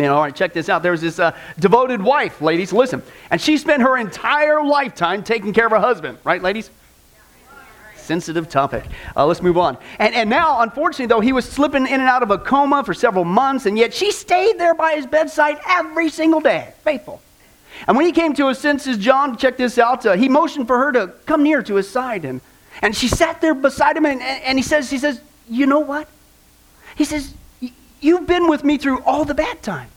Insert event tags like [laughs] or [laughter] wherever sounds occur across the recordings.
Amen. All right, check this out. There was this uh, devoted wife, ladies, listen. And she spent her entire lifetime taking care of her husband, right, ladies? Sensitive topic. Uh, let's move on. And, and now, unfortunately, though, he was slipping in and out of a coma for several months, and yet she stayed there by his bedside every single day, faithful. And when he came to his senses, John, check this out, uh, he motioned for her to come near to his side. And, and she sat there beside him, and, and he, says, he says, You know what? He says, You've been with me through all the bad times.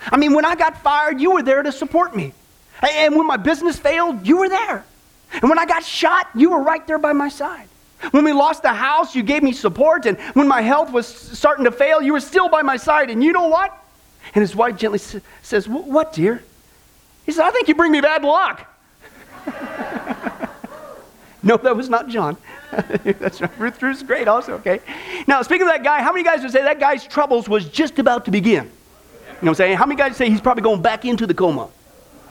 I mean, when I got fired, you were there to support me. And when my business failed, you were there. And when I got shot, you were right there by my side. When we lost the house, you gave me support. And when my health was starting to fail, you were still by my side. And you know what? And his wife gently says, What, dear? He said, I think you bring me bad luck. No, that was not John. [laughs] That's right. Ruth Drew's great also, okay? Now, speaking of that guy, how many guys would say that guy's troubles was just about to begin? You know what I'm saying? How many guys say he's probably going back into the coma?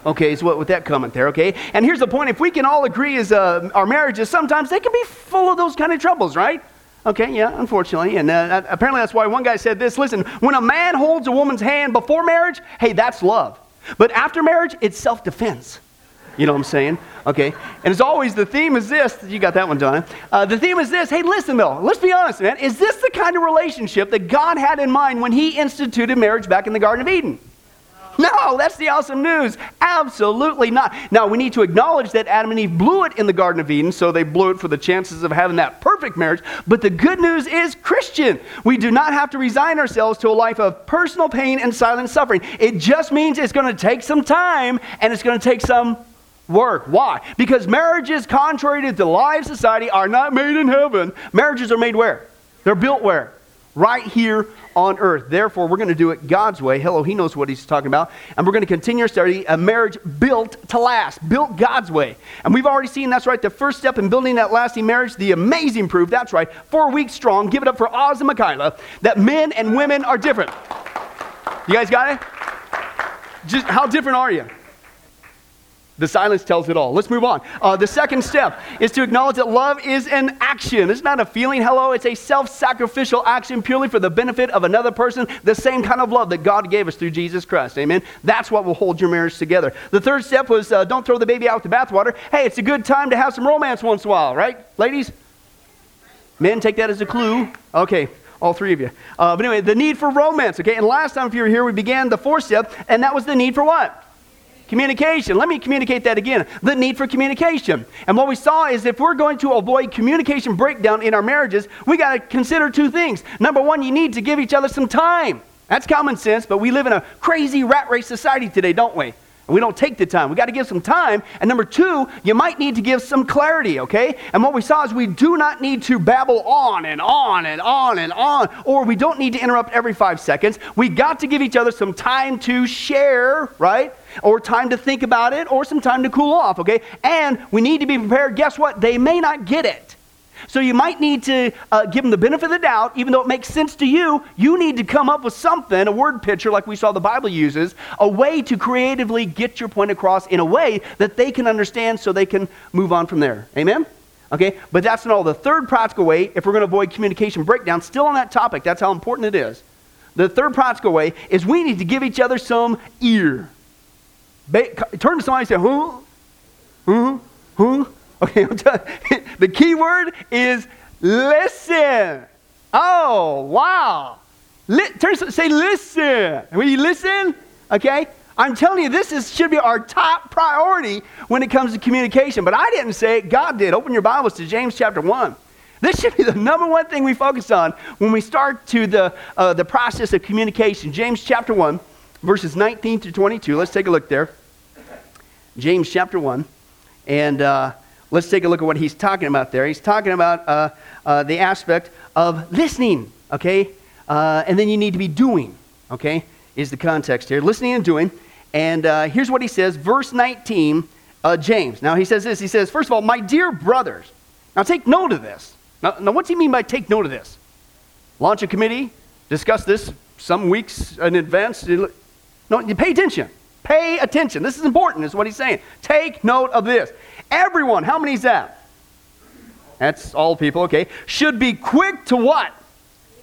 Okay, so what with that comment there, okay? And here's the point: if we can all agree as uh, our marriages, sometimes they can be full of those kind of troubles, right? Okay, yeah, unfortunately, and uh, apparently that's why one guy said this. Listen, when a man holds a woman's hand before marriage, hey, that's love. But after marriage, it's self-defense. You know what I'm saying? Okay. And as always, the theme is this. You got that one, Donna. Uh, the theme is this. Hey, listen, though. Let's be honest, man. Is this the kind of relationship that God had in mind when He instituted marriage back in the Garden of Eden? No, that's the awesome news. Absolutely not. Now, we need to acknowledge that Adam and Eve blew it in the Garden of Eden, so they blew it for the chances of having that perfect marriage. But the good news is, Christian, we do not have to resign ourselves to a life of personal pain and silent suffering. It just means it's going to take some time and it's going to take some work. Why? Because marriages, contrary to the lie of society, are not made in heaven. Marriages are made where? They're built where? Right here on earth. Therefore, we're going to do it God's way. Hello, he knows what he's talking about. And we're going to continue our study, a marriage built to last, built God's way. And we've already seen that's right, the first step in building that lasting marriage, the amazing proof, that's right, four weeks strong. Give it up for Oz and Michaela, that men and women are different. You guys got it? Just how different are you? The silence tells it all. Let's move on. Uh, the second step is to acknowledge that love is an action. It's not a feeling, hello. It's a self sacrificial action purely for the benefit of another person. The same kind of love that God gave us through Jesus Christ. Amen. That's what will hold your marriage together. The third step was uh, don't throw the baby out with the bathwater. Hey, it's a good time to have some romance once in a while, right, ladies? Men, take that as a clue. Okay, all three of you. Uh, but anyway, the need for romance, okay? And last time, if you were here, we began the fourth step, and that was the need for what? Communication. Let me communicate that again. The need for communication. And what we saw is if we're going to avoid communication breakdown in our marriages, we got to consider two things. Number one, you need to give each other some time. That's common sense, but we live in a crazy rat race society today, don't we? We don't take the time. We got to give some time. And number two, you might need to give some clarity, okay? And what we saw is we do not need to babble on and on and on and on, or we don't need to interrupt every five seconds. We got to give each other some time to share, right? Or time to think about it, or some time to cool off, okay? And we need to be prepared. Guess what? They may not get it. So you might need to uh, give them the benefit of the doubt, even though it makes sense to you. You need to come up with something, a word picture like we saw the Bible uses, a way to creatively get your point across in a way that they can understand so they can move on from there. Amen? Okay, but that's not all. The third practical way, if we're going to avoid communication breakdown, still on that topic, that's how important it is. The third practical way is we need to give each other some ear. Ba- turn to somebody and say, who? Who? Who? Okay, [laughs] [laughs] the key word is listen. Oh, wow. Li- turn, say listen. When you listen, okay, I'm telling you, this is, should be our top priority when it comes to communication. But I didn't say it, God did. Open your Bibles to James chapter 1. This should be the number one thing we focus on when we start to the, uh, the process of communication. James chapter 1, verses 19 to 22. Let's take a look there. James chapter 1. And uh, let's take a look at what he's talking about there. He's talking about uh, uh, the aspect of listening, okay? Uh, and then you need to be doing, okay? Is the context here. Listening and doing. And uh, here's what he says, verse 19, uh, James. Now he says this. He says, first of all, my dear brothers. Now take note of this. Now, now what's he mean by take note of this? Launch a committee, discuss this some weeks in advance. No, you pay attention. Pay attention. This is important, is what he's saying. Take note of this. Everyone, how many is that? That's all people, okay. Should be quick to what?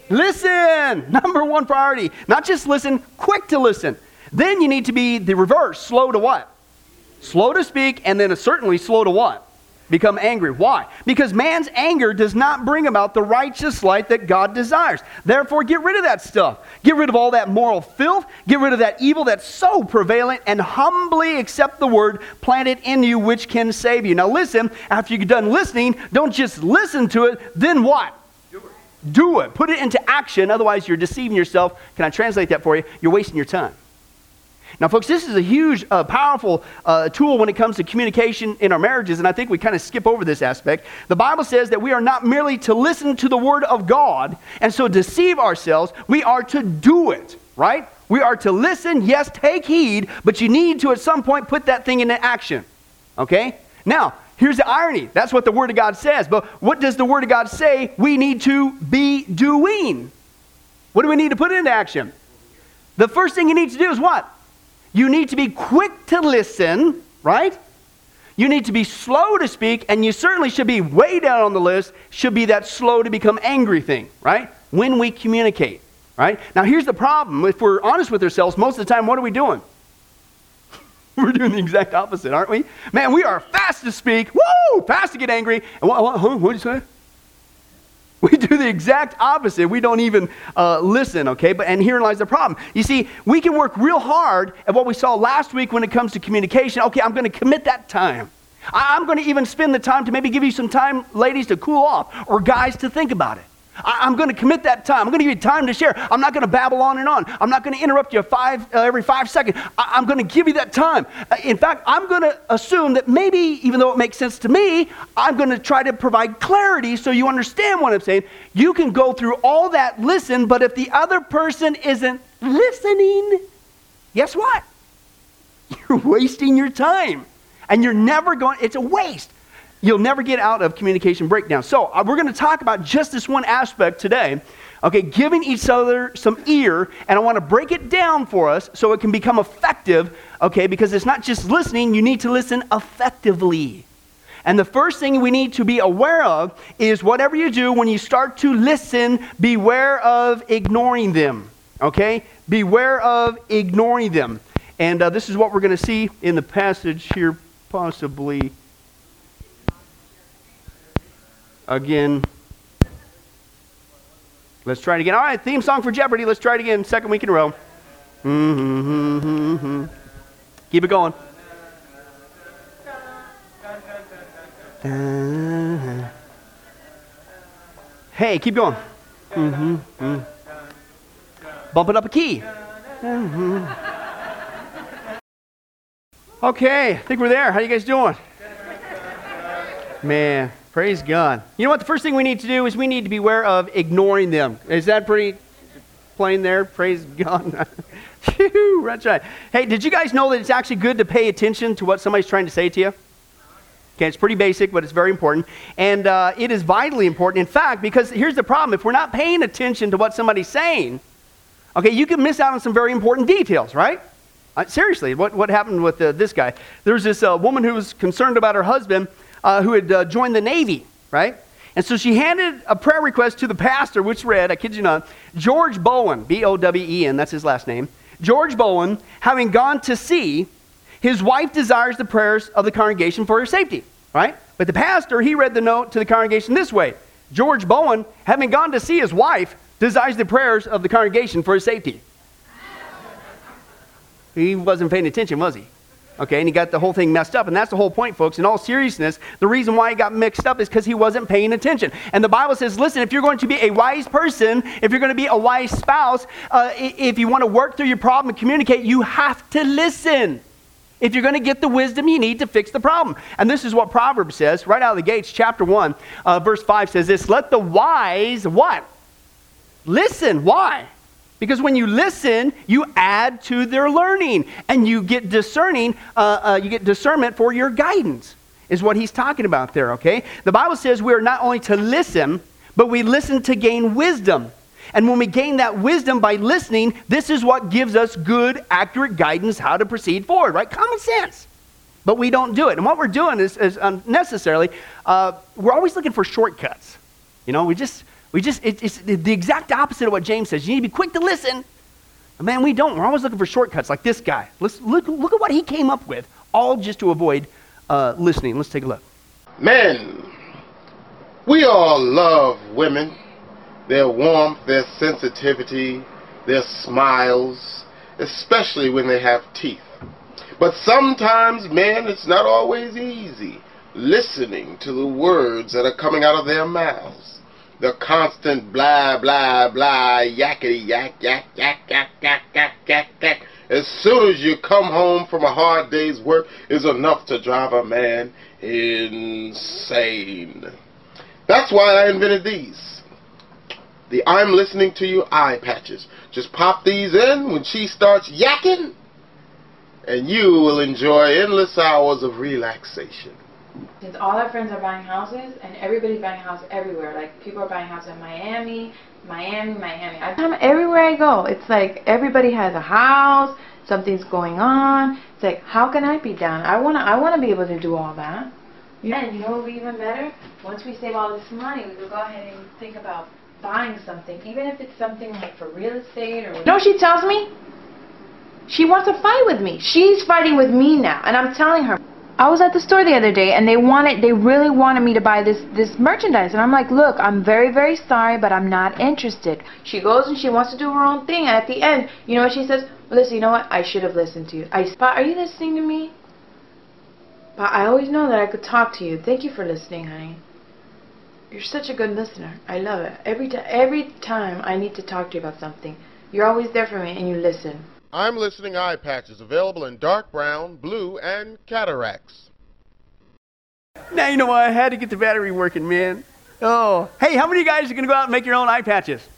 Listen. [laughs] Number one priority. Not just listen, quick to listen. Then you need to be the reverse slow to what? Slow to speak, and then certainly slow to what? Become angry. Why? Because man's anger does not bring about the righteous light that God desires. Therefore, get rid of that stuff. Get rid of all that moral filth. Get rid of that evil that's so prevalent and humbly accept the word planted in you which can save you. Now, listen, after you're done listening, don't just listen to it, then what? Do it. Put it into action. Otherwise, you're deceiving yourself. Can I translate that for you? You're wasting your time. Now, folks, this is a huge, uh, powerful uh, tool when it comes to communication in our marriages, and I think we kind of skip over this aspect. The Bible says that we are not merely to listen to the Word of God and so deceive ourselves, we are to do it, right? We are to listen, yes, take heed, but you need to at some point put that thing into action, okay? Now, here's the irony. That's what the Word of God says, but what does the Word of God say we need to be doing? What do we need to put into action? The first thing you need to do is what? You need to be quick to listen, right? You need to be slow to speak, and you certainly should be way down on the list, should be that slow to become angry thing, right? When we communicate, right? Now, here's the problem. If we're honest with ourselves, most of the time, what are we doing? [laughs] we're doing the exact opposite, aren't we? Man, we are fast to speak, woo, fast to get angry. And what, what, what did you say? We do the exact opposite. We don't even uh, listen, okay? But and herein lies the problem. You see, we can work real hard at what we saw last week when it comes to communication. Okay, I'm going to commit that time. I, I'm going to even spend the time to maybe give you some time, ladies, to cool off, or guys to think about it. I, am going to commit that time. I'm going to give you time to share. I'm not going to babble on and on. I'm not going to interrupt you five, uh, every five seconds. I, am going to give you that time. Uh, in fact, I'm going to assume that maybe, even though it makes sense to me, I'm going to try to provide clarity so you understand what I'm saying. You can go through all that, listen, but if the other person isn't listening, guess what? [laughs] You're wasting your time. And you're never going, it's a waste you'll never get out of communication breakdown. So, uh, we're going to talk about just this one aspect today. Okay, giving each other some ear, and I want to break it down for us so it can become effective, okay, because it's not just listening, you need to listen effectively. And the first thing we need to be aware of is whatever you do when you start to listen, beware of ignoring them, okay? Beware of ignoring them. And uh, this is what we're going to see in the passage here, possibly again. Let's try it again. All right, theme song for Jeopardy. Let's try it again. Second week in a row. Mm-hmm, mm-hmm, mm-hmm. Keep it going. Uh-huh. Hey, keep going. Mm-hmm, mm-hmm. Bump it up a key. Mm-hmm. Okay, I think we're there. How you guys doing? Man, Praise God. You know what? The first thing we need to do is we need to beware of ignoring them. Is that pretty plain there? Praise God. [laughs] Right. Hey, did you guys know that it's actually good to pay attention to what somebody's trying to say to you? Okay, it's pretty basic, but it's very important. And uh, it is vitally important, in fact, because here's the problem. If we're not paying attention to what somebody's saying, okay, you can miss out on some very important details, right? Uh, seriously, what, what happened with uh, this guy? There was this uh, woman who was concerned about her husband uh, who had uh, joined the Navy, right? And so she handed a prayer request to the pastor, which read, I kid you not, George Bowen, B O W E N, that's his last name. George Bowen, having gone to sea, his wife desires the prayers of the congregation for her safety, right? But the pastor, he read the note to the congregation this way George Bowen, having gone to see his wife, desires the prayers of the congregation for his safety. He wasn't paying attention, was he? Okay, and he got the whole thing messed up. And that's the whole point, folks. In all seriousness, the reason why he got mixed up is because he wasn't paying attention. And the Bible says, listen, if you're going to be a wise person, if you're going to be a wise spouse, uh, if you want to work through your problem and communicate, you have to listen. If you're going to get the wisdom you need to fix the problem. And this is what Proverbs says right out of the gates, chapter 1, uh, verse 5 says this Let the wise what? Listen. Why? Because when you listen, you add to their learning and you get discerning, uh, uh, you get discernment for your guidance, is what he's talking about there, okay? The Bible says we are not only to listen, but we listen to gain wisdom. And when we gain that wisdom by listening, this is what gives us good, accurate guidance how to proceed forward, right? Common sense. But we don't do it. And what we're doing is, is unnecessarily, uh, we're always looking for shortcuts. You know, we just, We just, it, it's the exact opposite of what James says. You need to be quick to listen. But man, we don't. We're always looking for shortcuts like this guy. Let's look, look at what he came up with, all just to avoid uh, listening. Let's take a look. Men, we all love women, their warmth, their sensitivity, their smiles, especially when they have teeth. But sometimes, men, it's not always easy listening to the words that are coming out of their mouths the constant blah, blah, blah, yakety yak, yak, yak, yak, yak, yak, yak, yak. As soon as you come home from a hard day's work is enough to drive a man insane. That's why I invented these. The I'm listening to you eye patches. Just pop these in when she starts yakking, and you will enjoy endless hours of relaxation since all our friends are buying houses and everybody's buying a house everywhere. Like people are buying houses in Miami, Miami, Miami. I come everywhere I go. It's like everybody has a house. Something's going on. It's like how can I be down? I wanna I wanna be able to do all that. Yeah, and you know what would be even better? Once we save all this money, we could go ahead and think about buying something, even if it's something like for real estate or. You know she tells me? She wants to fight with me. She's fighting with me now, and I'm telling her. I was at the store the other day and they wanted they really wanted me to buy this this merchandise. And I'm like look I'm very very sorry but I'm not interested. She goes and she wants to do her own thing and at the end you know what she says? Listen you know what? I should have listened to you. I are you listening to me? But I always know that I could talk to you. Thank you for listening honey. You're such a good listener. I love it. Every time every time I need to talk to you about something you're always there for me and you listen I'm listening eye patches available in dark brown, blue, and cataracts. Now you know why I had to get the battery working, man. Oh, hey, how many of you guys are going to go out and make your own eye patches?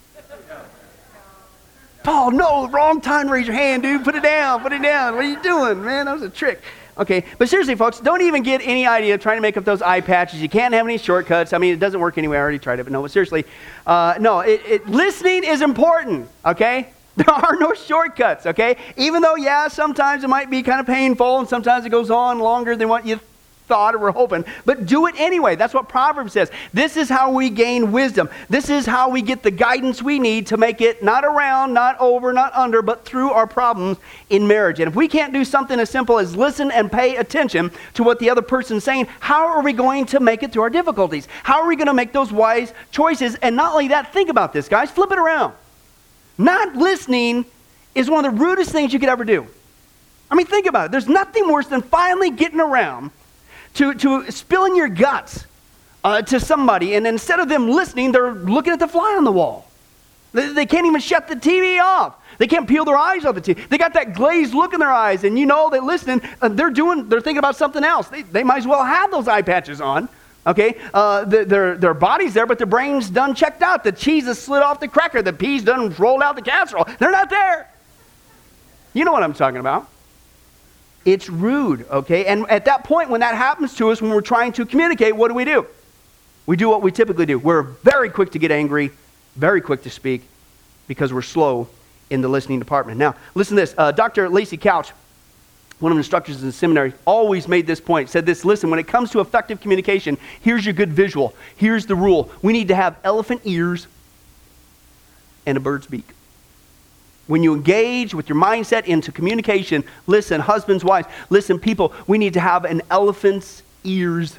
Paul, no, wrong time raise your hand, dude. Put it down, put it down. What are you doing, man? That was a trick. Okay, but seriously, folks, don't even get any idea trying to make up those eye patches. You can't have any shortcuts. I mean, it doesn't work anyway. I already tried it, but no, but seriously, uh, no, it, it, listening is important, okay? [laughs] There are no shortcuts, okay? Even though, yeah, sometimes it might be kind of painful and sometimes it goes on longer than what you thought or were hoping, but do it anyway. That's what Proverbs says. This is how we gain wisdom. This is how we get the guidance we need to make it not around, not over, not under, but through our problems in marriage. And if we can't do something as simple as listen and pay attention to what the other person's saying, how are we going to make it through our difficulties? How are we going to make those wise choices? And not only that, think about this, guys. Flip it around. Not listening is one of the rudest things you could ever do. I mean, think about it. There's nothing worse than finally getting around to, to spilling your guts uh, to somebody, and instead of them listening, they're looking at the fly on the wall. They, they can't even shut the TV off. They can't peel their eyes off the TV. They got that glazed look in their eyes, and you know they're listening. Uh, they're doing. They're thinking about something else. They, they might as well have those eye patches on. Okay, uh, the, their, their body's there, but their brain's done checked out. The cheese has slid off the cracker. The peas done rolled out the casserole. They're not there. You know what I'm talking about. It's rude, okay? And at that point, when that happens to us, when we're trying to communicate, what do we do? We do what we typically do. We're very quick to get angry, very quick to speak, because we're slow in the listening department. Now, listen to this. Uh, Dr. Lacey Couch one of the instructors in the seminary always made this point said this listen when it comes to effective communication here's your good visual. Here's the rule. We need to have elephant ears and a bird's beak. When you engage with your mindset into communication listen husbands wives listen people we need to have an elephant's ears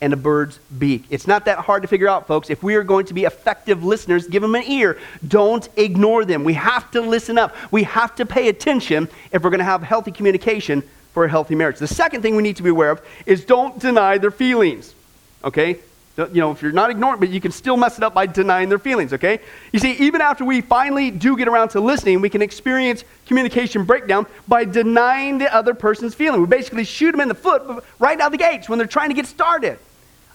and a bird's beak. It's not that hard to figure out, folks. If we are going to be effective listeners, give them an ear. Don't ignore them. We have to listen up. We have to pay attention if we're going to have healthy communication for a healthy marriage. The second thing we need to be aware of is don't deny their feelings. Okay? You know, if you're not ignoring, but you can still mess it up by denying their feelings, okay? You see, even after we finally do get around to listening, we can experience communication breakdown by denying the other person's feeling. We basically shoot them in the foot right out of the gates when they're trying to get started.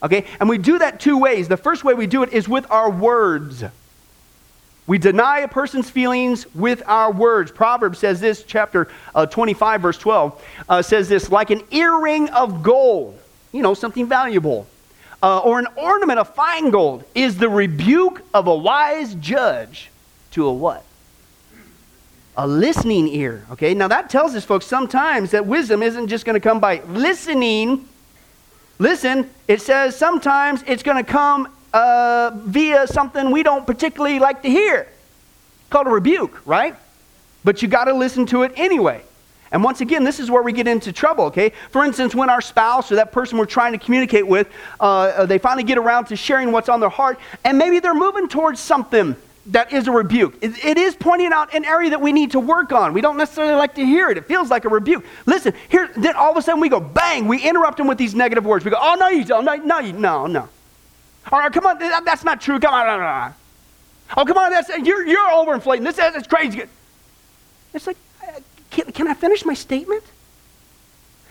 Okay? And we do that two ways. The first way we do it is with our words. We deny a person's feelings with our words. Proverbs says this, chapter uh, 25, verse 12, uh, says this like an earring of gold, you know, something valuable, uh, or an ornament of fine gold is the rebuke of a wise judge to a what? A listening ear. Okay, now that tells us, folks, sometimes that wisdom isn't just going to come by listening Listen, it says sometimes it's going to come uh, via something we don't particularly like to hear. called a rebuke, right? But you got to listen to it anyway. And once again, this is where we get into trouble, okay? For instance, when our spouse or that person we're trying to communicate with, uh, they finally get around to sharing what's on their heart, and maybe they're moving towards something that is a rebuke. It, it is pointing out an area that we need to work on. We don't necessarily like to hear it. It feels like a rebuke. Listen, here, then all of a sudden we go, bang, we interrupt them with these negative words. We go, oh, no, you don't. No, no, you, no, no. All right, come on, that, that's not true. Come on, no, no, no. Oh, come on, that's, you're, you're overinflating. This is crazy. It's like, uh, can, can I finish my statement?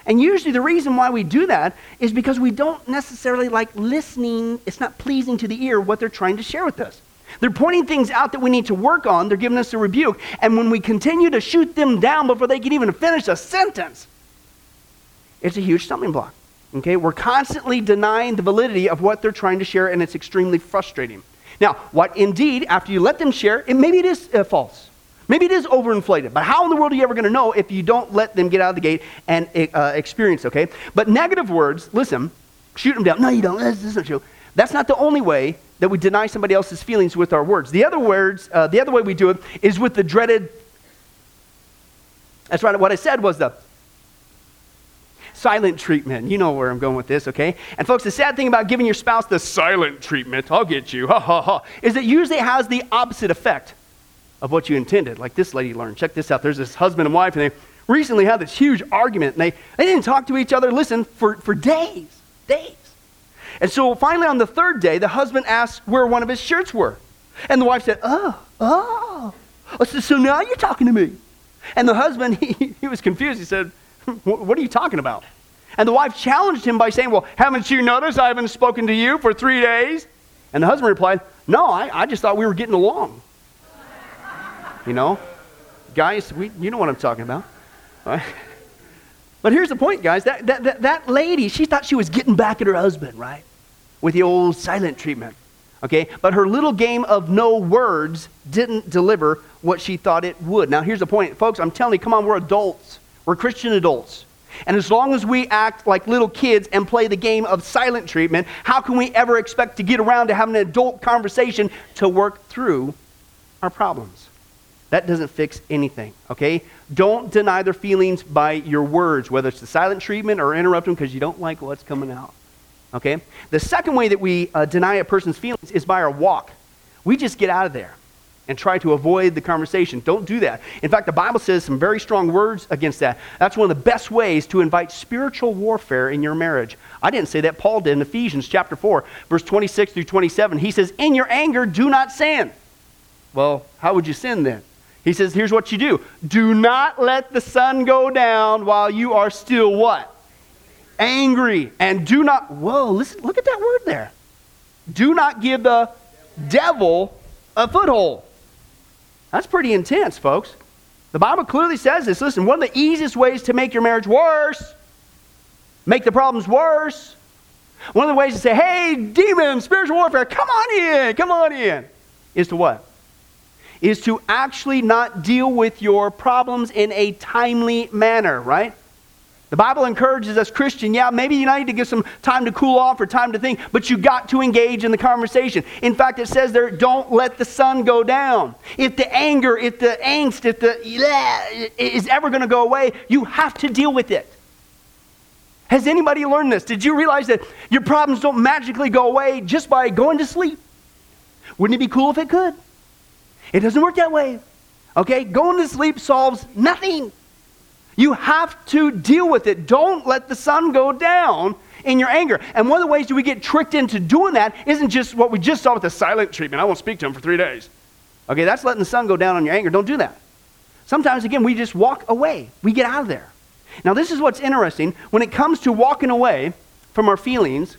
And usually the reason why we do that is because we don't necessarily like listening. It's not pleasing to the ear what they're trying to share with us. They're pointing things out that we need to work on. They're giving us a rebuke. And when we continue to shoot them down before they can even finish a sentence, it's a huge stumbling block. Okay? We're constantly denying the validity of what they're trying to share, and it's extremely frustrating. Now, what indeed, after you let them share, it, maybe it is uh, false. Maybe it is overinflated, but how in the world are you ever going to know if you don't let them get out of the gate and uh, experience, okay? But negative words, listen, shoot them down. No, you don't. This, this is not true. That's not the only way that we deny somebody else's feelings with our words. The other words, uh, the other way we do it is with the dreaded. That's right. What I said was the silent treatment. You know where I'm going with this, okay? And folks, the sad thing about giving your spouse the silent treatment, I'll get you, [laughs] ha ha ha, is it usually has the opposite effect of what you intended. Like this lady learned. Check this out. There's this husband and wife, and they recently had this huge argument, and they, they didn't talk to each other, listen, for, for days. Days. And so finally, on the third day, the husband asked where one of his shirts were. And the wife said, Oh, oh. So, so now you're talking to me. And the husband, [laughs] he, he was confused. He said, What are you talking about? And the wife challenged him by saying, Well, haven't you noticed I haven't spoken to you for three days? And the husband replied, No, I, I just thought we were getting along. You know? Guys, we, you know what I'm talking about. Right? But here's the point, guys. That, that, that, that lady, she thought she was getting back at her husband, right? With the old silent treatment. Okay? But her little game of no words didn't deliver what she thought it would. Now, here's the point. Folks, I'm telling you, come on, we're adults. We're Christian adults. And as long as we act like little kids and play the game of silent treatment, how can we ever expect to get around to having an adult conversation to work through our problems? That doesn't fix anything, okay? Don't deny their feelings by your words, whether it's the silent treatment or interrupt them because you don't like what's coming out, okay? The second way that we uh, deny a person's feelings is by our walk. We just get out of there and try to avoid the conversation. Don't do that. In fact, the Bible says some very strong words against that. That's one of the best ways to invite spiritual warfare in your marriage. I didn't say that. Paul did in Ephesians chapter 4, verse 26 through 27. He says, In your anger, do not sin. Well, how would you sin then? He says, here's what you do. Do not let the sun go down while you are still what? Angry. And do not, whoa, listen, look at that word there. Do not give the devil a foothold. That's pretty intense, folks. The Bible clearly says this. Listen, one of the easiest ways to make your marriage worse, make the problems worse, one of the ways to say, hey, demon, spiritual warfare, come on in, come on in, is to what? Is to actually not deal with your problems in a timely manner, right? The Bible encourages us, Christian, yeah, maybe you need to give some time to cool off or time to think, but you got to engage in the conversation. In fact, it says there, don't let the sun go down. If the anger, if the angst, if the yeah, is ever going to go away, you have to deal with it. Has anybody learned this? Did you realize that your problems don't magically go away just by going to sleep? Wouldn't it be cool if it could? It doesn't work that way. Okay? Going to sleep solves nothing. You have to deal with it. Don't let the sun go down in your anger. And one of the ways that we get tricked into doing that isn't just what we just saw with the silent treatment. I won't speak to him for three days. Okay, that's letting the sun go down on your anger. Don't do that. Sometimes, again, we just walk away. We get out of there. Now, this is what's interesting. When it comes to walking away from our feelings,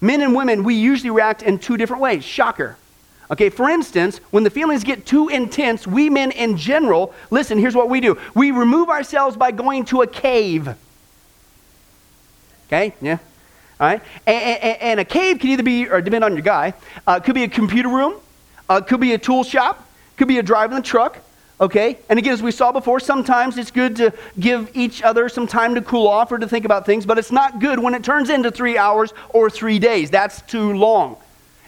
men and women, we usually react in two different ways. Shocker. Okay, for instance, when the feelings get too intense, we men in general, listen, here's what we do we remove ourselves by going to a cave. Okay, yeah. All right, and, and, and a cave can either be, or depend on your guy, uh, could be a computer room, uh, could be a tool shop, could be a drive in the truck, okay? And again, as we saw before, sometimes it's good to give each other some time to cool off or to think about things, but it's not good when it turns into three hours or three days. That's too long.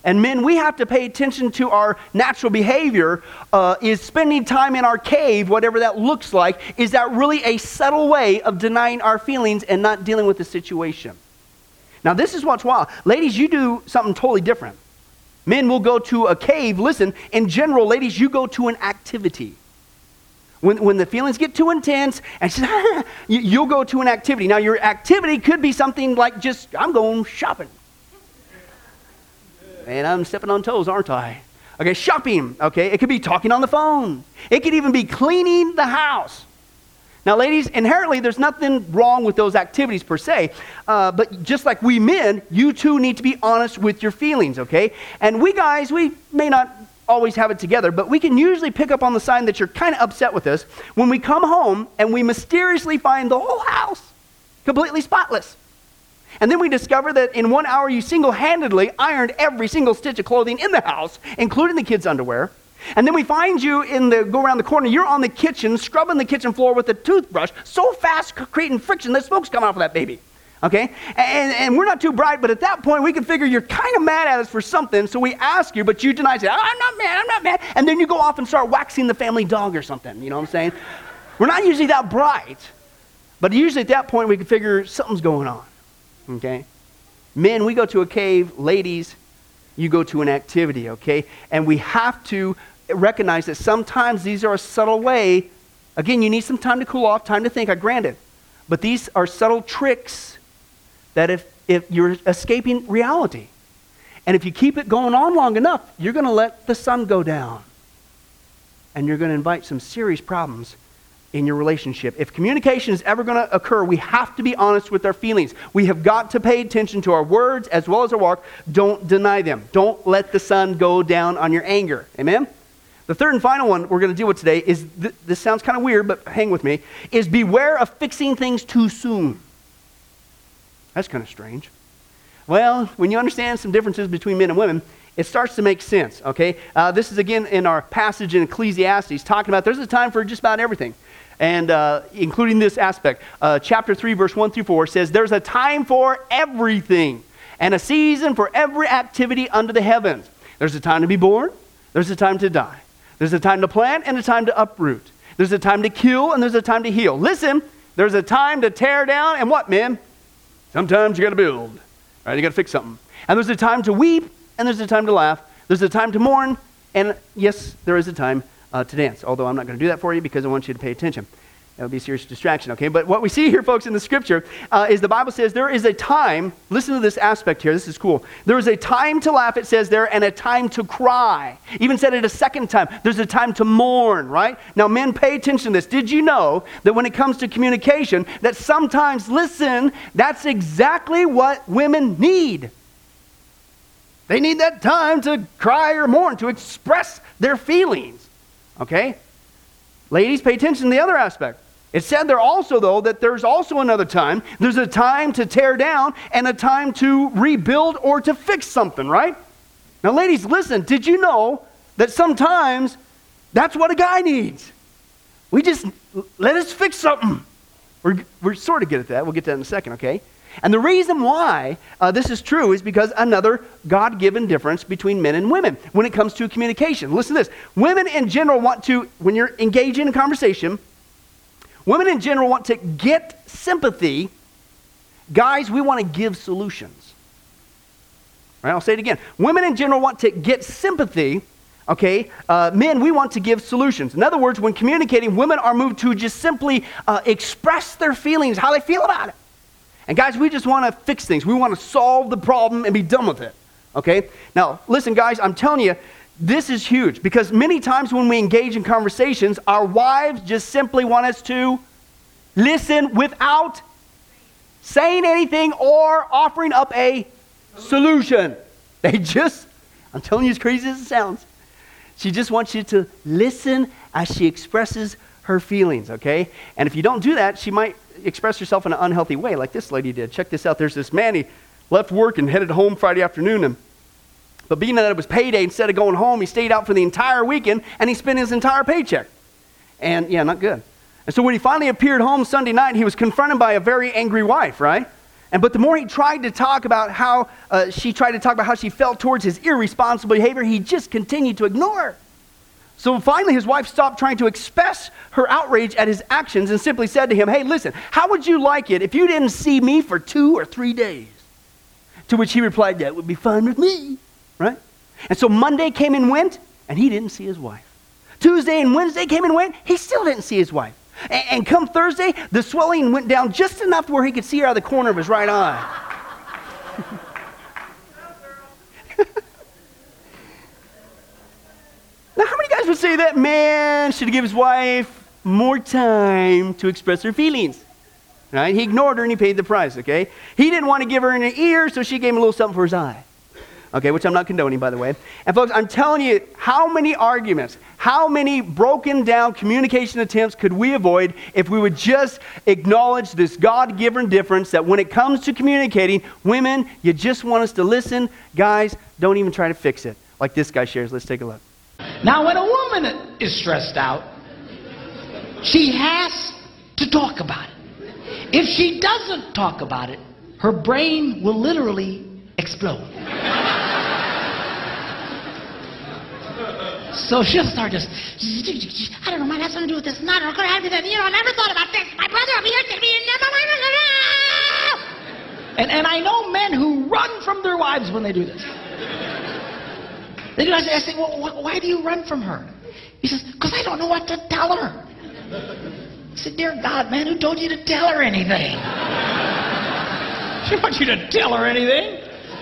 And men, we have to pay attention to our natural behavior. Uh, is spending time in our cave, whatever that looks like, is that really a subtle way of denying our feelings and not dealing with the situation? Now, this is what's wild. Ladies, you do something totally different. Men will go to a cave. Listen, in general, ladies, you go to an activity. When, when the feelings get too intense, and [laughs] you, will go to an activity. Now, your activity could be something like just, I'm going shopping. And I'm stepping on toes, aren't I? Okay, shopping. Okay, it could be talking on the phone. It could even be cleaning the house. Now, ladies, inherently, there's nothing wrong with those activities per se. Uh, but just like we men, you too need to be honest with your feelings, okay? And we guys, we may not always have it together, but we can usually pick up on the sign that you're kind of upset with us when we come home and we mysteriously find the whole house completely spotless. And then we discover that in one hour you single handedly ironed every single stitch of clothing in the house, including the kids' underwear. And then we find you in the go around the corner. You're on the kitchen, scrubbing the kitchen floor with a toothbrush, so fast creating friction that smoke's coming off of that baby. Okay? And, and we're not too bright, but at that point we can figure you're kind of mad at us for something, so we ask you, but you deny it. I'm not mad, I'm not mad. And then you go off and start waxing the family dog or something. You know what I'm saying? We're not usually that bright, but usually at that point we can figure something's going on. Okay? Men, we go to a cave. Ladies, you go to an activity, okay? And we have to recognize that sometimes these are a subtle way. Again, you need some time to cool off, time to think, I grant it. But these are subtle tricks that if, if you're escaping reality, and if you keep it going on long enough, you're going to let the sun go down. And you're going to invite some serious problems in your relationship. If communication is ever going to occur, we have to be honest with our feelings. We have got to pay attention to our words as well as our walk. Don't deny them. Don't let the sun go down on your anger. Amen? The third and final one we're going to deal with today is th- this sounds kind of weird, but hang with me is beware of fixing things too soon. That's kind of strange. Well, when you understand some differences between men and women, it starts to make sense, okay? Uh, this is again in our passage in Ecclesiastes talking about there's a time for just about everything. And uh, including this aspect, uh, chapter 3, verse 1 through 4 says, There's a time for everything and a season for every activity under the heavens. There's a time to be born, there's a time to die. There's a time to plant and a time to uproot. There's a time to kill and there's a time to heal. Listen, there's a time to tear down and what, men? Sometimes you got to build, right? You got to fix something. And there's a time to weep and there's a time to laugh. There's a time to mourn and yes, there is a time uh, to dance. Although I'm not going to do that for you because I want you to pay attention. That would be a serious distraction, okay? But what we see here, folks, in the scripture uh, is the Bible says there is a time, listen to this aspect here, this is cool. There is a time to laugh, it says there, and a time to cry. Even said it a second time. There's a time to mourn, right? Now, men, pay attention to this. Did you know that when it comes to communication, that sometimes, listen, that's exactly what women need? They need that time to cry or mourn, to express their feelings, okay? Ladies, pay attention to the other aspect. It said there also, though, that there's also another time. There's a time to tear down and a time to rebuild or to fix something, right? Now, ladies, listen. Did you know that sometimes that's what a guy needs? We just let us fix something. We're, we're sort of good at that. We'll get to that in a second, okay? And the reason why uh, this is true is because another God given difference between men and women when it comes to communication. Listen to this. Women in general want to, when you're engaging in conversation, women in general want to get sympathy. Guys, we want to give solutions. Right, I'll say it again. Women in general want to get sympathy. Okay, uh, men, we want to give solutions. In other words, when communicating, women are moved to just simply uh, express their feelings, how they feel about it. And guys, we just want to fix things. We want to solve the problem and be done with it. Okay? Now, listen, guys, I'm telling you, this is huge because many times when we engage in conversations, our wives just simply want us to listen without saying anything or offering up a solution. They just, I'm telling you, as crazy as it sounds, she just wants you to listen as she expresses her feelings, okay? And if you don't do that, she might express herself in an unhealthy way, like this lady did. Check this out. There's this man, he left work and headed home Friday afternoon. And, but being that it was payday, instead of going home, he stayed out for the entire weekend and he spent his entire paycheck. And yeah, not good. And so when he finally appeared home Sunday night, he was confronted by a very angry wife, right? And but the more he tried to talk about how uh, she tried to talk about how she felt towards his irresponsible behavior, he just continued to ignore her. So finally, his wife stopped trying to express her outrage at his actions and simply said to him, Hey, listen, how would you like it if you didn't see me for two or three days? To which he replied, That would be fine with me, right? And so Monday came and went, and he didn't see his wife. Tuesday and Wednesday came and went, he still didn't see his wife. And, and come Thursday, the swelling went down just enough where he could see her out of the corner of his right eye. [laughs] now, how many guys would say that man should give his wife more time to express her feelings? Right? He ignored her and he paid the price, okay? He didn't want to give her an ear, so she gave him a little something for his eye okay, which I'm not condoning, by the way. And folks, I'm telling you, how many arguments, how many broken down communication attempts could we avoid if we would just acknowledge this God given difference that when it comes to communicating, women, you just want us to listen. Guys, don't even try to fix it. Like this guy shares. Let's take a look. Now, when a woman is stressed out, she has to talk about it. If she doesn't talk about it, her brain will literally explode. So she'll start just, I don't know, might have something to do with this. Not, I'm going to have that. You know, I never thought about this. My brother will be here to me. And, and I know men who run from their wives when they do this. They do. I say well, why do you run from her? He says, because I don't know what to tell her. I said, dear God, man, who told you to tell her anything? [laughs] she wants you to tell her anything.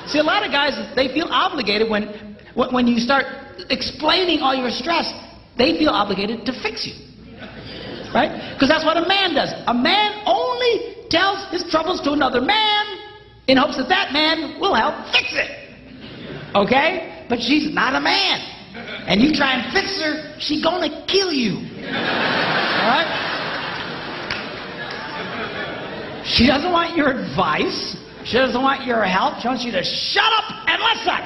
See, a lot of guys, they feel obligated when, when you start explaining all your stress, they feel obligated to fix you. Right? Because that's what a man does. A man only tells his troubles to another man in hopes that that man will help fix it. Okay? But she's not a man. And you try and fix her, she's gonna kill you. Alright? She doesn't want your advice. She doesn't want your help. She wants you to shut up and listen.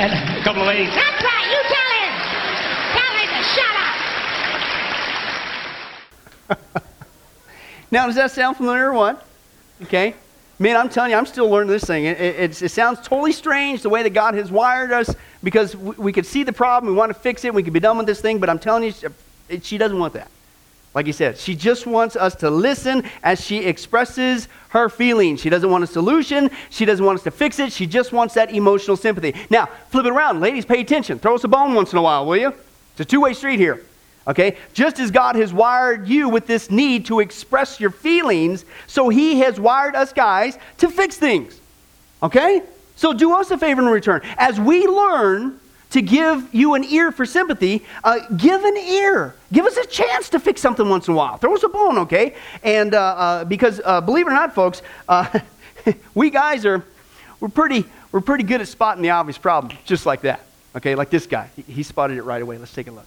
And a couple of ladies, that's right, you tell him. Tell him to shut up. [laughs] now, does that sound familiar or what? Okay. Man, I'm telling you, I'm still learning this thing. It, it, it, sounds totally strange the way that God has wired us because we, we could see the problem, we want to fix it, we could be done with this thing, but I'm telling you, she doesn't want that. Like he said, she just wants us to listen as she expresses her feelings. She doesn't want a solution. She doesn't want us to fix it. She just wants that emotional sympathy. Now, flip it around. Ladies, pay attention. Throw us a bone once in a while, will you? It's a two way street here. Okay? Just as God has wired you with this need to express your feelings, so He has wired us guys to fix things. Okay? So do us a favor in return. As we learn to give you an ear for sympathy, uh, give an ear. Give us a chance to fix something once in a while. Throw us a bone, okay? And uh, uh, because uh, believe it or not, folks, uh, [laughs] we guys are we're pretty we're pretty good at spotting the obvious problem, just like that. Okay, like this guy, he, he spotted it right away. Let's take a look.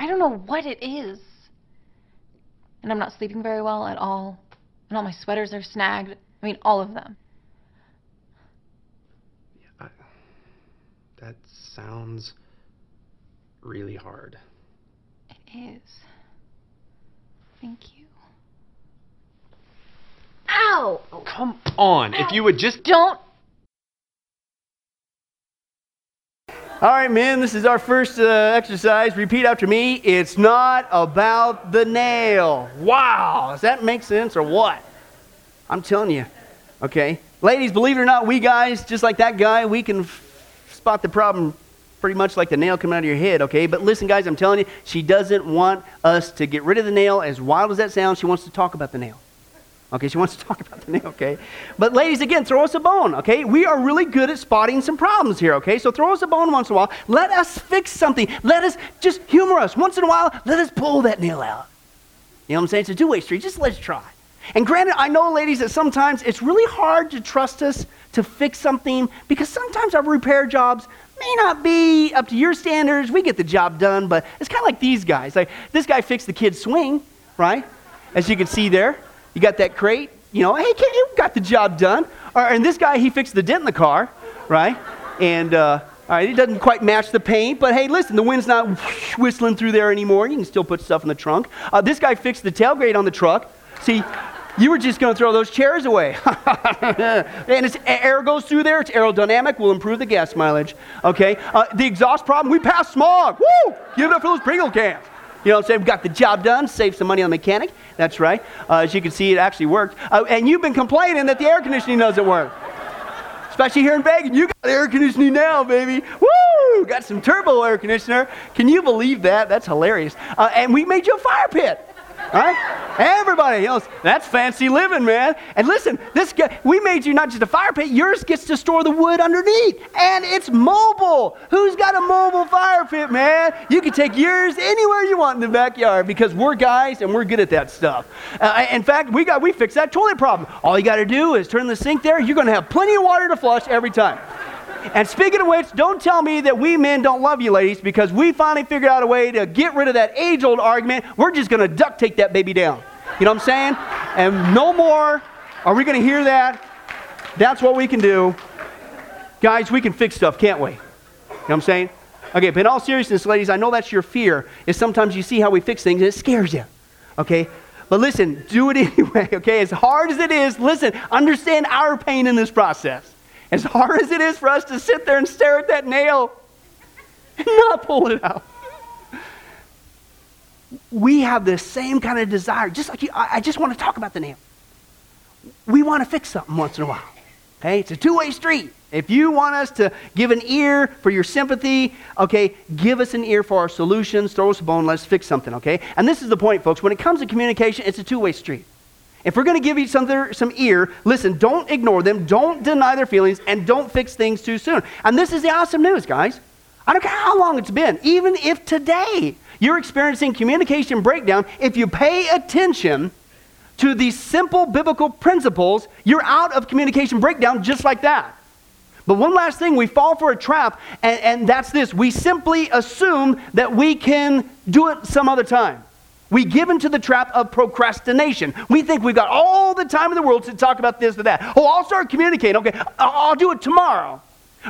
I don't know what it is and I'm not sleeping very well at all, and all my sweaters are snagged. I mean, all of them. Yeah, I, that sounds really hard. It is. Thank you. Ow! Oh, come on. Ow. If you would just. Don't All right, men, this is our first uh, exercise. Repeat after me. It's not about the nail. Wow. Does that make sense or what? I'm telling you. Okay. Ladies, believe it or not, we guys, just like that guy, we can f- spot the problem pretty much like the nail coming out of your head, okay? But listen, guys, I'm telling you, she doesn't want us to get rid of the nail. As wild as that sounds, she wants to talk about the nail. Okay, she wants to [laughs] talk about the nail, okay? But ladies, again, throw us a bone, okay? We are really good at spotting some problems here, okay? So throw us a bone once in a while. Let us fix something. Let us just humor us. Once in a while, let us pull that nail out. You know what I'm saying? It's a two-way street. Just let's try. And granted, I know, ladies, that sometimes it's really hard to trust us to fix something because sometimes our repair jobs may not be up to your standards. We get the job done, but it's kind of like these guys. Like this guy fixed the kid's swing, right? As you can see there. You got that crate, you know, hey, you got the job done. And this guy, he fixed the dent in the car, right? And, uh, all right, it doesn't quite match the paint, but hey, listen, the wind's not whistling through there anymore. You can still put stuff in the trunk. Uh, this guy fixed the tailgate on the truck. See, you were just going to throw those chairs away. [laughs] and it's, air goes through there. It's aerodynamic. Will improve the gas mileage. Okay. Uh, the exhaust problem, we passed smog. Woo! Give it up for those Pringle cans. You know what I'm saying? We got the job done, saved some money on the mechanic. That's right. Uh, as you can see, it actually worked. Uh, and you've been complaining that the air conditioning doesn't work. Especially here in Vegas. You got air conditioning now, baby. Woo! Got some turbo air conditioner. Can you believe that? That's hilarious. Uh, and we made you a fire pit. Right? Everybody else, that's fancy living, man. And listen, this guy, we made you not just a fire pit, yours gets to store the wood underneath. And it's mobile. Who's got a mobile fire pit, man? You can take yours anywhere you want in the backyard because we're guys and we're good at that stuff. Uh, in fact, we got we fixed that toilet problem. All you got to do is turn the sink there. You're going to have plenty of water to flush every time. And speaking of which, don't tell me that we men don't love you, ladies, because we finally figured out a way to get rid of that age old argument. We're just going to duct tape that baby down. You know what I'm saying? And no more are we going to hear that. That's what we can do. Guys, we can fix stuff, can't we? You know what I'm saying? Okay, but in all seriousness, ladies, I know that's your fear, is sometimes you see how we fix things and it scares you. Okay? But listen, do it [laughs] anyway, okay? As hard as it is, listen, understand our pain in this process. As hard as it is for us to sit there and stare at that nail and not pull it out, we have the same kind of desire. Just like you, I, I just want to talk about the nail. We want to fix something once in a while. Okay, it's a two-way street. If you want us to give an ear for your sympathy, okay, give us an ear for our solutions. Throw us a bone. Let's fix something. Okay, and this is the point, folks. When it comes to communication, it's a two-way street. If we're going to give each other some ear, listen, don't ignore them, don't deny their feelings, and don't fix things too soon. And this is the awesome news, guys. I don't care how long it's been, even if today you're experiencing communication breakdown, if you pay attention to these simple biblical principles, you're out of communication breakdown just like that. But one last thing, we fall for a trap, and, and that's this we simply assume that we can do it some other time. We give into the trap of procrastination. We think we've got all the time in the world to talk about this or that. Oh, I'll start communicating. Okay, I'll do it tomorrow.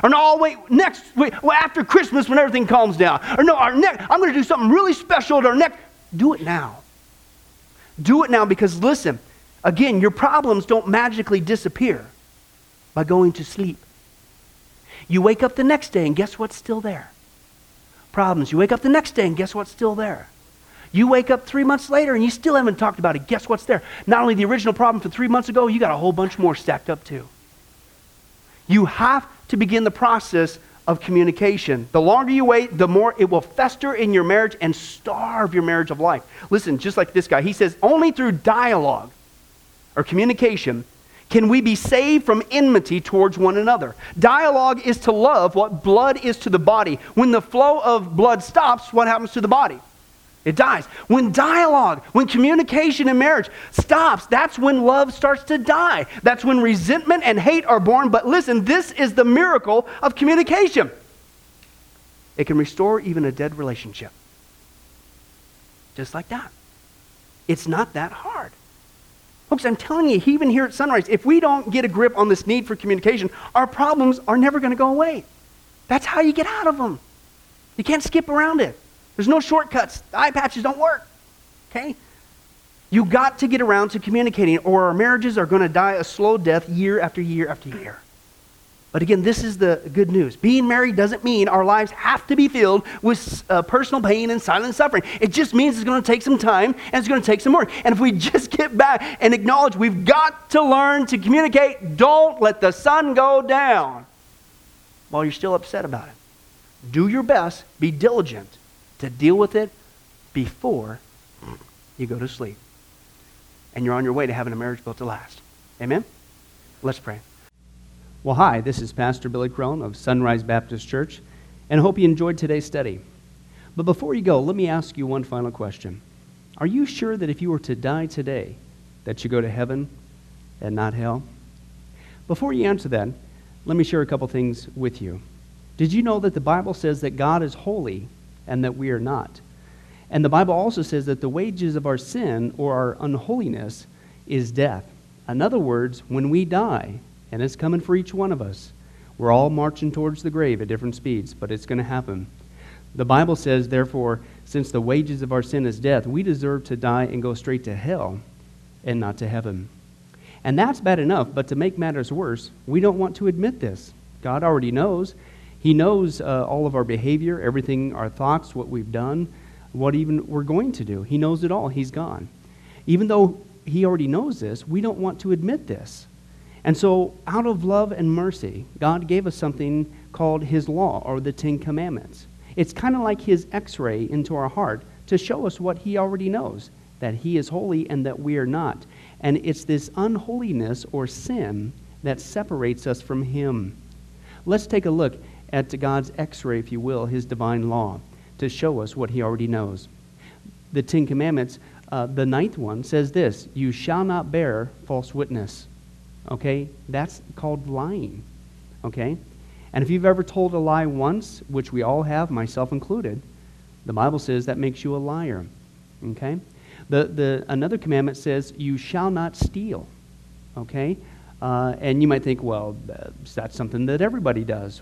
Or no, I'll wait next week, well, after Christmas when everything calms down. Or no, our next, I'm going to do something really special at our next. Do it now. Do it now because listen, again, your problems don't magically disappear by going to sleep. You wake up the next day and guess what's still there? Problems. You wake up the next day and guess what's still there? You wake up three months later and you still haven't talked about it. Guess what's there? Not only the original problem from three months ago, you got a whole bunch more stacked up too. You have to begin the process of communication. The longer you wait, the more it will fester in your marriage and starve your marriage of life. Listen, just like this guy, he says, only through dialogue or communication can we be saved from enmity towards one another. Dialogue is to love what blood is to the body. When the flow of blood stops, what happens to the body? It dies. When dialogue, when communication in marriage stops, that's when love starts to die. That's when resentment and hate are born. But listen, this is the miracle of communication. It can restore even a dead relationship. Just like that. It's not that hard. Folks, I'm telling you, even here at Sunrise, if we don't get a grip on this need for communication, our problems are never going to go away. That's how you get out of them. You can't skip around it. There's no shortcuts. Eye patches don't work. Okay? You got to get around to communicating, or our marriages are going to die a slow death year after year after year. But again, this is the good news. Being married doesn't mean our lives have to be filled with uh, personal pain and silent suffering. It just means it's going to take some time and it's going to take some work. And if we [laughs] just get back and acknowledge we've got to learn to communicate, don't let the sun go down while you're still upset about it. Do your best, be diligent to deal with it before you go to sleep. And you're on your way to having a marriage built to last. Amen? Let's pray. Well, hi, this is Pastor Billy Crone of Sunrise Baptist Church, and I hope you enjoyed today's study. But before you go, let me ask you one final question. Are you sure that if you were to die today, that you go to heaven and not hell? Before you answer that, let me share a couple things with you. Did you know that the Bible says that God is holy and that we are not? And the Bible also says that the wages of our sin or our unholiness is death. In other words, when we die, and it's coming for each one of us. We're all marching towards the grave at different speeds, but it's going to happen. The Bible says, therefore, since the wages of our sin is death, we deserve to die and go straight to hell and not to heaven. And that's bad enough, but to make matters worse, we don't want to admit this. God already knows. He knows uh, all of our behavior, everything, our thoughts, what we've done, what even we're going to do. He knows it all. He's gone. Even though He already knows this, we don't want to admit this. And so, out of love and mercy, God gave us something called His law or the Ten Commandments. It's kind of like His x ray into our heart to show us what He already knows that He is holy and that we are not. And it's this unholiness or sin that separates us from Him. Let's take a look at God's x ray, if you will, His divine law, to show us what He already knows. The Ten Commandments, uh, the ninth one, says this You shall not bear false witness. Okay? That's called lying. Okay? And if you've ever told a lie once, which we all have, myself included, the Bible says that makes you a liar. Okay? The, the, another commandment says, You shall not steal. Okay? Uh, and you might think, well, that's something that everybody does.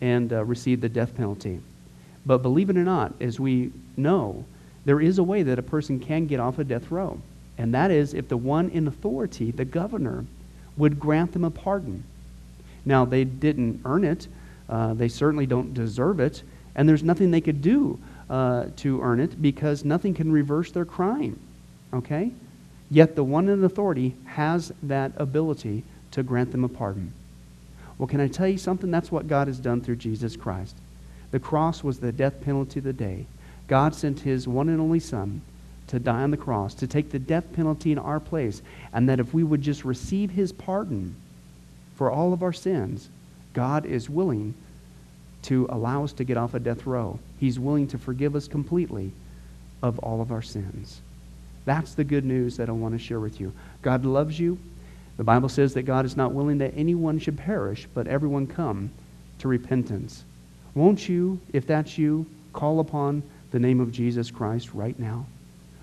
and uh, receive the death penalty. But believe it or not, as we know, there is a way that a person can get off a death row and that is if the one in authority, the governor, would grant them a pardon. Now, they didn't earn it, uh, they certainly don't deserve it, And there's nothing they could do uh, to earn it because nothing can reverse their crime. Okay? Yet the one in authority has that ability to grant them a pardon. Well, can I tell you something? That's what God has done through Jesus Christ. The cross was the death penalty of the day. God sent his one and only Son to die on the cross, to take the death penalty in our place, and that if we would just receive his pardon for all of our sins, God is willing to allow us to get off a death row. He's willing to forgive us completely of all of our sins. That's the good news that I want to share with you. God loves you. The Bible says that God is not willing that anyone should perish, but everyone come to repentance. Won't you, if that's you, call upon the name of Jesus Christ right now?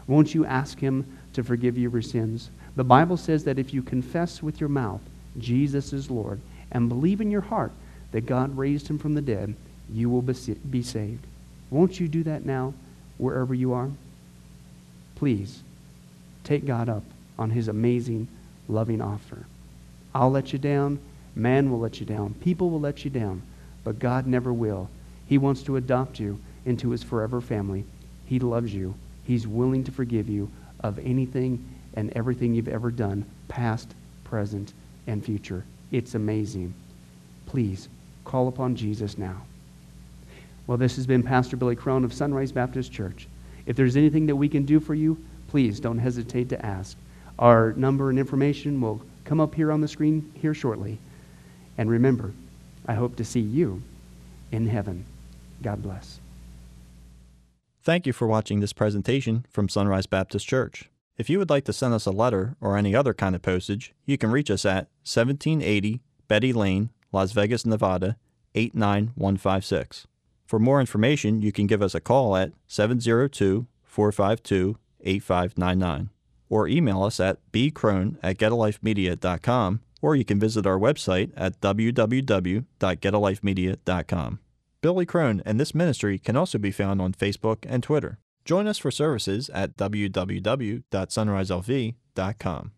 Won't you ask him to forgive you your sins? The Bible says that if you confess with your mouth Jesus is Lord and believe in your heart that God raised him from the dead, you will be saved. Won't you do that now, wherever you are? Please take God up on his amazing, loving offer. I'll let you down. Man will let you down. People will let you down. But God never will. He wants to adopt you into his forever family. He loves you. He's willing to forgive you of anything and everything you've ever done, past, present, and future. It's amazing. Please call upon Jesus now. Well, this has been Pastor Billy Crone of Sunrise Baptist Church. If there's anything that we can do for you, please don't hesitate to ask. Our number and information will come up here on the screen here shortly. And remember, I hope to see you in heaven. God bless. Thank you for watching this presentation from Sunrise Baptist Church. If you would like to send us a letter or any other kind of postage, you can reach us at 1780 Betty Lane, Las Vegas, Nevada 89156. For more information, you can give us a call at 702 452 8599 or email us at bcrone at getalifemedia.com or you can visit our website at www.getalifemedia.com. Billy Crone and this ministry can also be found on Facebook and Twitter. Join us for services at www.sunriselv.com.